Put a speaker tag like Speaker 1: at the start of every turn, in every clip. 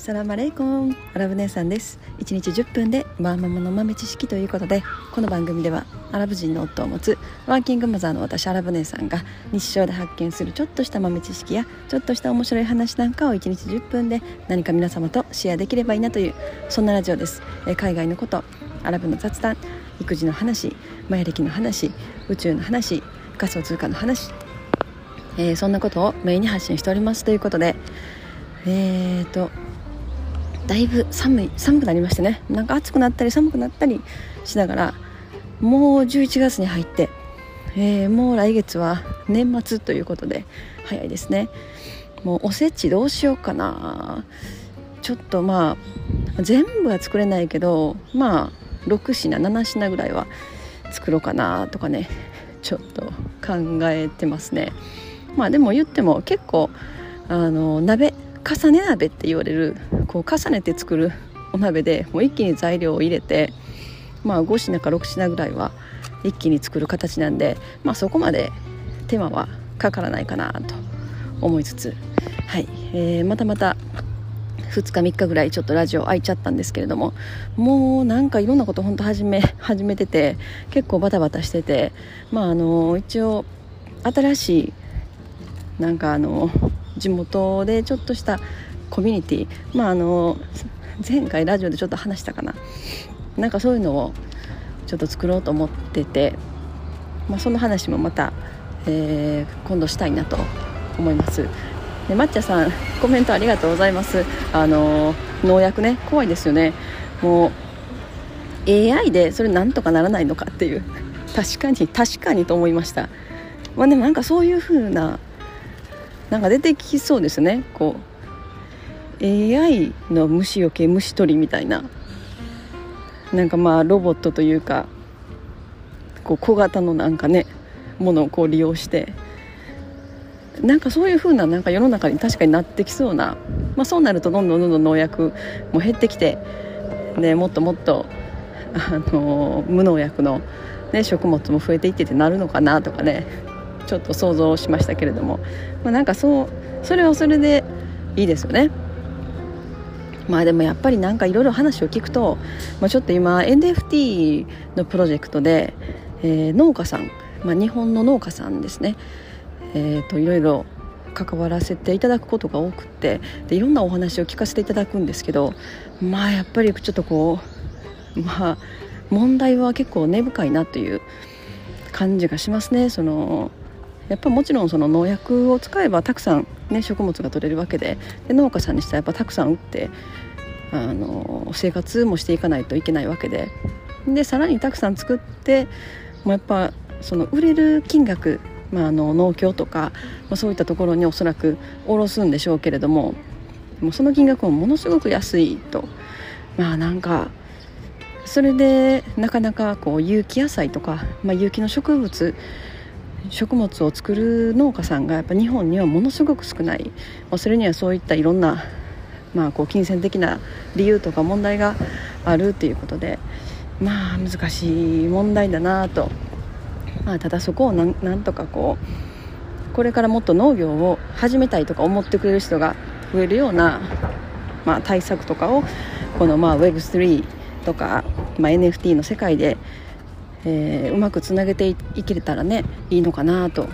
Speaker 1: サラマレイコン。アラブ姉さんです。1日10分でワーママの豆知識ということでこの番組ではアラブ人の夫を持つワーキングマザーの私アラブ姉さんが日常で発見するちょっとした豆知識やちょっとした面白い話なんかを1日10分で何か皆様とシェアできればいいなというそんなラジオです。え海外のことアラブの雑談育児の話マヤ歴の話宇宙の話仮想通貨の話えー、そんなことをメインに発信しておりますということでえーとだいぶ寒い寒くなりましてね。なんか暑くなったり寒くなったりしながらもう11月に入って、えー、もう来月は年末ということで早いですね。もうおせちどうしようかな。ちょっとまあ全部は作れないけどまあ6品7品ぐらいは作ろうかなとかねちょっと考えてますね。まあでも言っても結構あの鍋重ね鍋って言われるこう重ねて作るお鍋でもう一気に材料を入れて、まあ、5品か6品ぐらいは一気に作る形なんで、まあ、そこまで手間はかからないかなと思いつつ、はい。えー、またまた2日3日ぐらいちょっとラジオ空いちゃったんですけれどももうなんかいろんなこと本当始め始めてて結構バタバタしててまああの一応新しいなんかあの地元でちょっとしたコミュニティ。まああの前回ラジオでちょっと話したかな。なんかそういうのをちょっと作ろうと思ってて、まあ、その話もまた、えー、今度したいなと思います。で抹茶さんコメントありがとうございます。あの農薬ね怖いですよね。もう AI でそれなんとかならないのかっていう。確かに確かにと思いました。まあでもなんかそういう風ななんか出てきそうですね。こう AI の虫よけ虫取りみたいな。なんかまあロボットというかこう小型のなんかねものをこう利用して。なんかそういう風ななんか世の中に確かになってきそうな、まあ、そうなるとどんどんどんどん農薬も減ってきて、ね、もっともっとあの無農薬の、ね、食物も増えていってってなるのかなとかね。ちょっと想像しましたけれども、まあ、なんかそうそれはそれでいいですよね。まあでもやっぱりなんかいろいろ話を聞くと、まあ、ちょっと今 NFT のプロジェクトで、えー、農家さん、まあ、日本の農家さんですね、えー、といろいろ関わらせていただくことが多くってでいろんなお話を聞かせていただくんですけどまあやっぱりちょっとこうまあ問題は結構根深いなという感じがしますね。そのやっぱもちろんその農薬を使えばたくさん、ね、食物が取れるわけでで農家さんにしたらやっぱたくさん売ってあの生活もしていかないといけないわけで。でさらにたくさん作ってもうやっぱその売れる金額、まあ、あの農協とか、まあ、そういったところにおそらく卸すんでしょうけれどももうその金額もものすごく安いと。まあなんかそれでなかなかこう有機野菜とか、まあ、有機の植物食物を作る農家さんがやっぱ日本にはものすごく少ない、まあ、それにはそういったいろんな、まあ、こう金銭的な理由とか問題があるっていうことでまあ難しい問題だなと、まあ、ただそこをなんなんとかこうこれからもっと農業を始めたいとか思ってくれる人が増えるような、まあ、対策とかをこのまあ Web3 とか、まあ、NFT の世界でえー、うまくつなげていけたらねいいのかなと、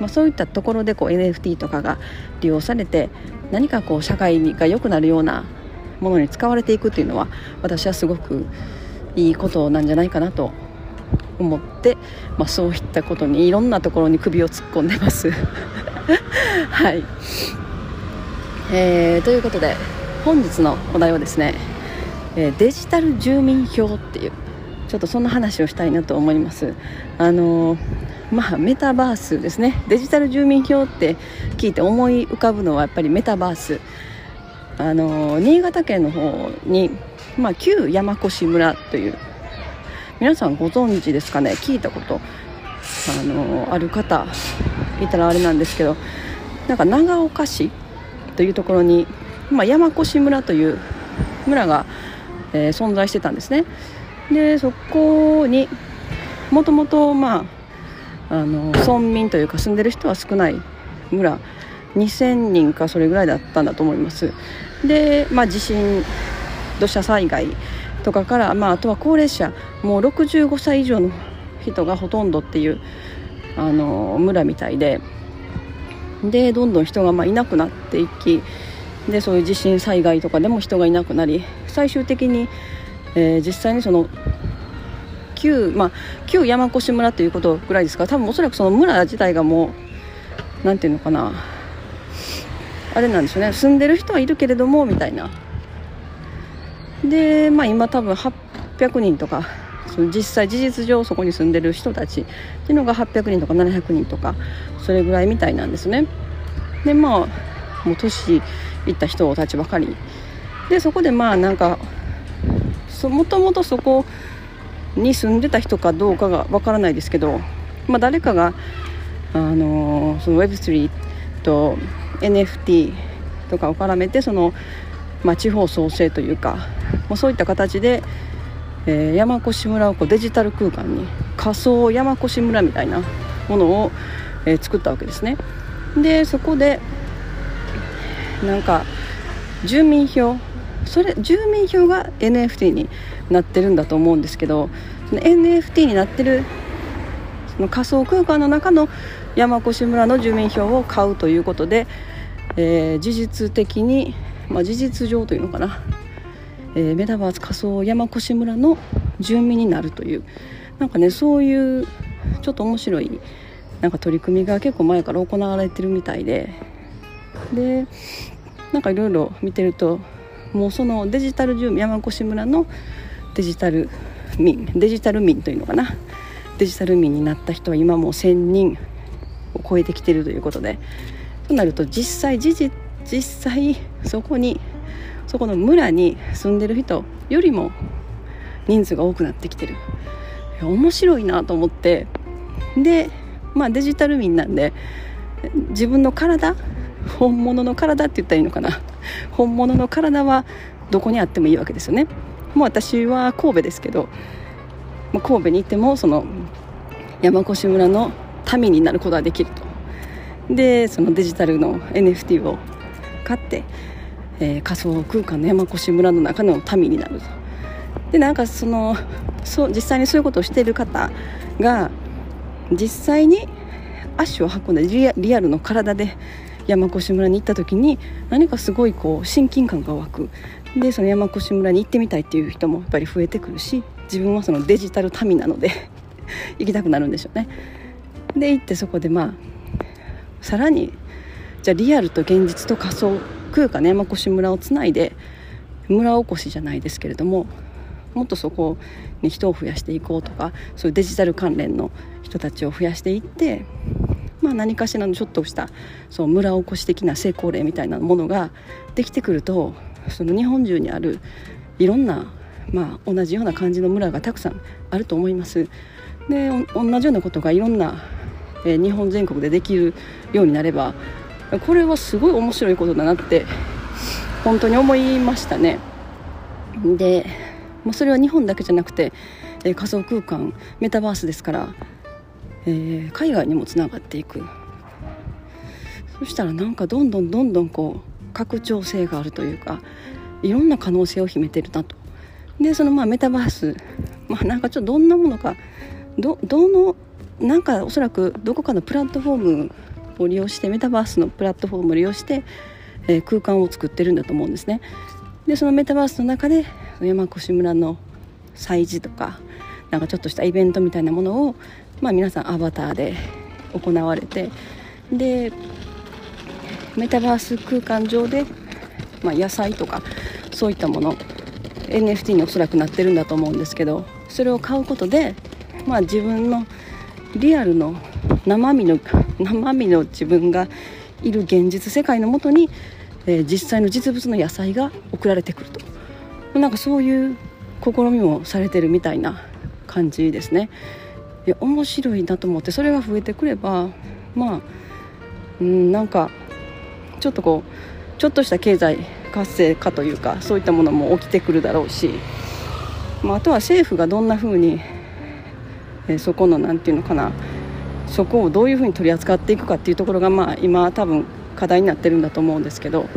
Speaker 1: まあ、そういったところでこう NFT とかが利用されて何かこう社会が良くなるようなものに使われていくっていうのは私はすごくいいことなんじゃないかなと思って、まあ、そういったことにいろんなところに首を突っ込んでます。はい、えー、ということで本日のお題はですね、えー、デジタル住民票っていうちょっとそんな話をしたいなと思います。あのまあメタバースですね。デジタル住民票って聞いて思い浮かぶのはやっぱりメタバース。あの新潟県の方に、まあ、旧山越村という皆さんご存知ですかね？聞いたことあのある方いたらあれなんですけどなんか長岡市というところに、まあ、山越村という村が、えー、存在してたんですね。でそこにもともとまああの村民というか住んでる人は少ない村2000人かそれぐらいだったんだと思います。で、まあ、地震土砂災害とかから、まあ、あとは高齢者もう65歳以上の人がほとんどっていうあの村みたいででどんどん人がまあいなくなっていきでそういう地震災害とかでも人がいなくなり最終的に、えー、実際にその旧,、まあ、旧山越村ということぐらいですか？ら多分おそらくその村自体がもう何て言うのかな？あれなんですよね。住んでる人はいるけれどもみたいな。でまあ今多分800人とかその実際事実上そこに住んでる人たちっていうのが800人とか700人とかそれぐらいみたいなんですね。でまあもう年いった人たちばかり。でそこでまあなんかもともとそこに住んでた人かどうかがわからないですけど、まあ、誰かが、あのー、その Web3 と NFT とかを絡めてその、まあ、地方創生というか、まあ、そういった形で、えー、山越村をこうデジタル空間に仮想山越村みたいなものを、えー、作ったわけですね。でそこでなんか住民票それ住民票が NFT になってるんだと思うんですけど NFT になってるその仮想空間の中の山越村の住民票を買うということで、えー、事実的に、まあ、事実上というのかな、えー、メタバース仮想山越村の住民になるというなんかねそういうちょっと面白いなんか取り組みが結構前から行われてるみたいででなんかいろいろ見てるともうそのデジタル住民山越村のデジタル民デジタル民というのかな。デジタル民になった人は今もう1000人を超えてきてるということでとなると実際事実実際そこにそこの村に住んでる人よりも人数が多くなってきてる。面白いなと思って。でまあデジタル民なんで自分の体本物の体って言ったらいいのかな。本物の体はどこにあってもいいわけですよね。もう私は神戸ですけど、神戸に行ってもその山越村の民になることができると。でそのデジタルの NFT を買って、えー、仮想空間の山越村の中の民になると。でなんかそのそう実際にそういうことをしている方が実際に足を運んでリアルの体で山越村に行った時に何かすごいこう親近感が湧く。でその山越村に行ってみたいっていう人もやっぱり増えてくるし自分はそのデジタル民なので 行きたくなるんでしょうね。で行ってそこでまあさらにじゃあリアルと現実と仮想空間の山越村をつないで村おこしじゃないですけれどももっとそこに人を増やしていこうとかそういうデジタル関連の人たちを増やしていってまあ、何かしらのちょっとしたそう村おこし的な成功例みたいなものができてくるとその日本中にあるいろんな、まあ、同じような感じの村がたくさんあると思います。で同じようなことがいろんな、えー、日本全国でできるようになればこれはすごい面白いことだなって本当に思いましたね。でもうそれは日本だけじゃなくて、えー、仮想空間メタバースですからえー、海外にもつながっていく。そしたらなんかどんどんどんどんこう拡張性があるというかいろんな可能性を秘めてるなと。でそのまあメタバースまあなんかちょっとどんなものかどどのなんかおそらくどこかのプラットフォームを利用してメタバースのプラットフォームを利用して、えー、空間を作ってるんだと思うんですね。でそのメタバースの中で山越村の祭事とかなんかちょっとしたイベントみたいなものをまあ、皆さんアバターで行われてでメタバース空間上で、まあ、野菜とかそういったもの NFT におそらくなってるんだと思うんですけどそれを買うことで、まあ、自分のリアルの生身の生身の自分がいる現実世界のもとに、えー、実際の実物の野菜が送られてくると。なんかそういう試みもされてるみたいな感じですね。いや面白いなと思ってそれが増えてくればまあうんなんかちょっとこうちょっとした経済活性化というかそういったものも起きてくるだろうし、まあ、あとは政府がどんなふうに、えー、そこの何て言うのかなそこをどういうふうに取り扱っていくかっていうところが、まあ、今多分課題になってるんだと思うんですけど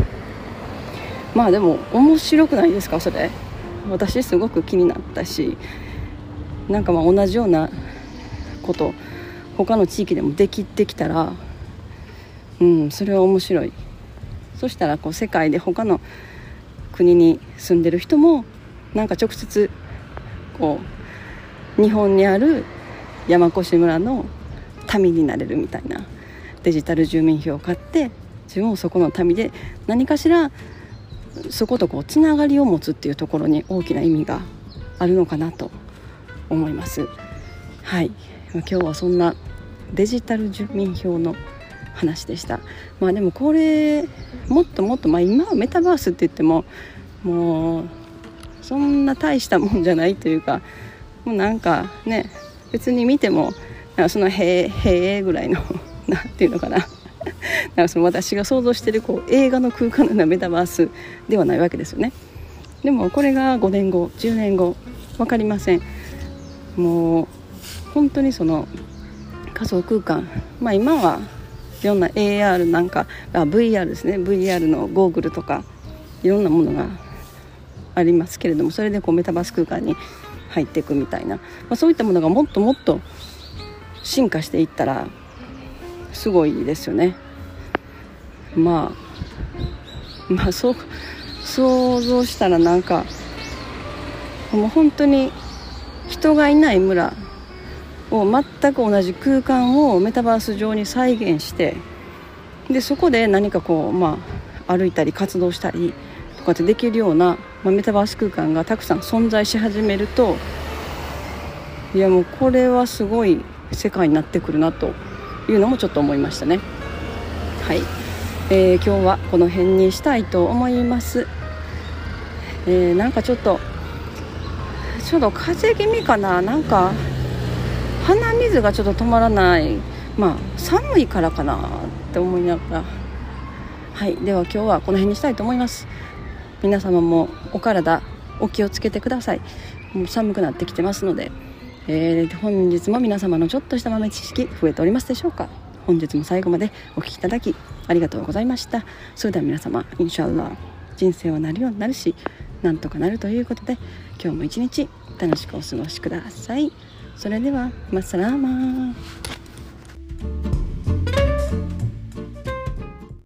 Speaker 1: まあでも面白くないですかそれ私すごく気になったしなんかまあ同じようなこと他の地域でもできてきたらうんそれは面白い。そしたらこう世界で他の国に住んでる人もなんか直接こう日本にある山越村の民になれるみたいなデジタル住民票を買って自分もそこの民で何かしらそことこうつながりを持つっていうところに大きな意味があるのかなと。思います。はい。今日はそんなデジタル住民票の話でした。まあでもこれもっともっとまあ今はメタバースって言ってももうそんな大したもんじゃないというかもうなんかね別に見てもなんかその「へえへえ」ぐらいの 何ていうのかな。なんかその私が想像してるこう映画の空間のようなメタバースではないわけですよね。でもこれが5年後10年後分かりません。もう本当にその仮想空間まあ今はいろんな AR なんかあ VR ですね VR のゴーグルとかいろんなものがありますけれどもそれでこうメタバース空間に入っていくみたいな、まあ、そういったものがもっともっと進化していったらすごいですよね。まあまあそう想像したらなんかもう本当に人がいない村を全く同じ空間をメタバース上に再現してでそこで何かこうまあ歩いたり活動したりとかってできるような、まあ、メタバース空間がたくさん存在し始めるといやもうこれはすごい世界になってくるなというのもちょっと思いましたね。はい、えー、今日はこの辺にしたいと思います、えー、なんかちょっとちょっと風邪気味かな？なんか鼻水がちょっと止まらない。まあ寒いからかなって思いながら。はいでは今日はこの辺にしたいと思います。皆様もお体お気をつけてください。もう寒くなってきてますので。えー、本日も皆様のちょっとした豆知識増えておりますでしょうか？本日も最後までお聴きいただきありがとうございました。それでは皆様インシャアラ人生はなるようになるしなんとかなるということで今日も一日楽しくお過ごしください。それではマッサラーマー。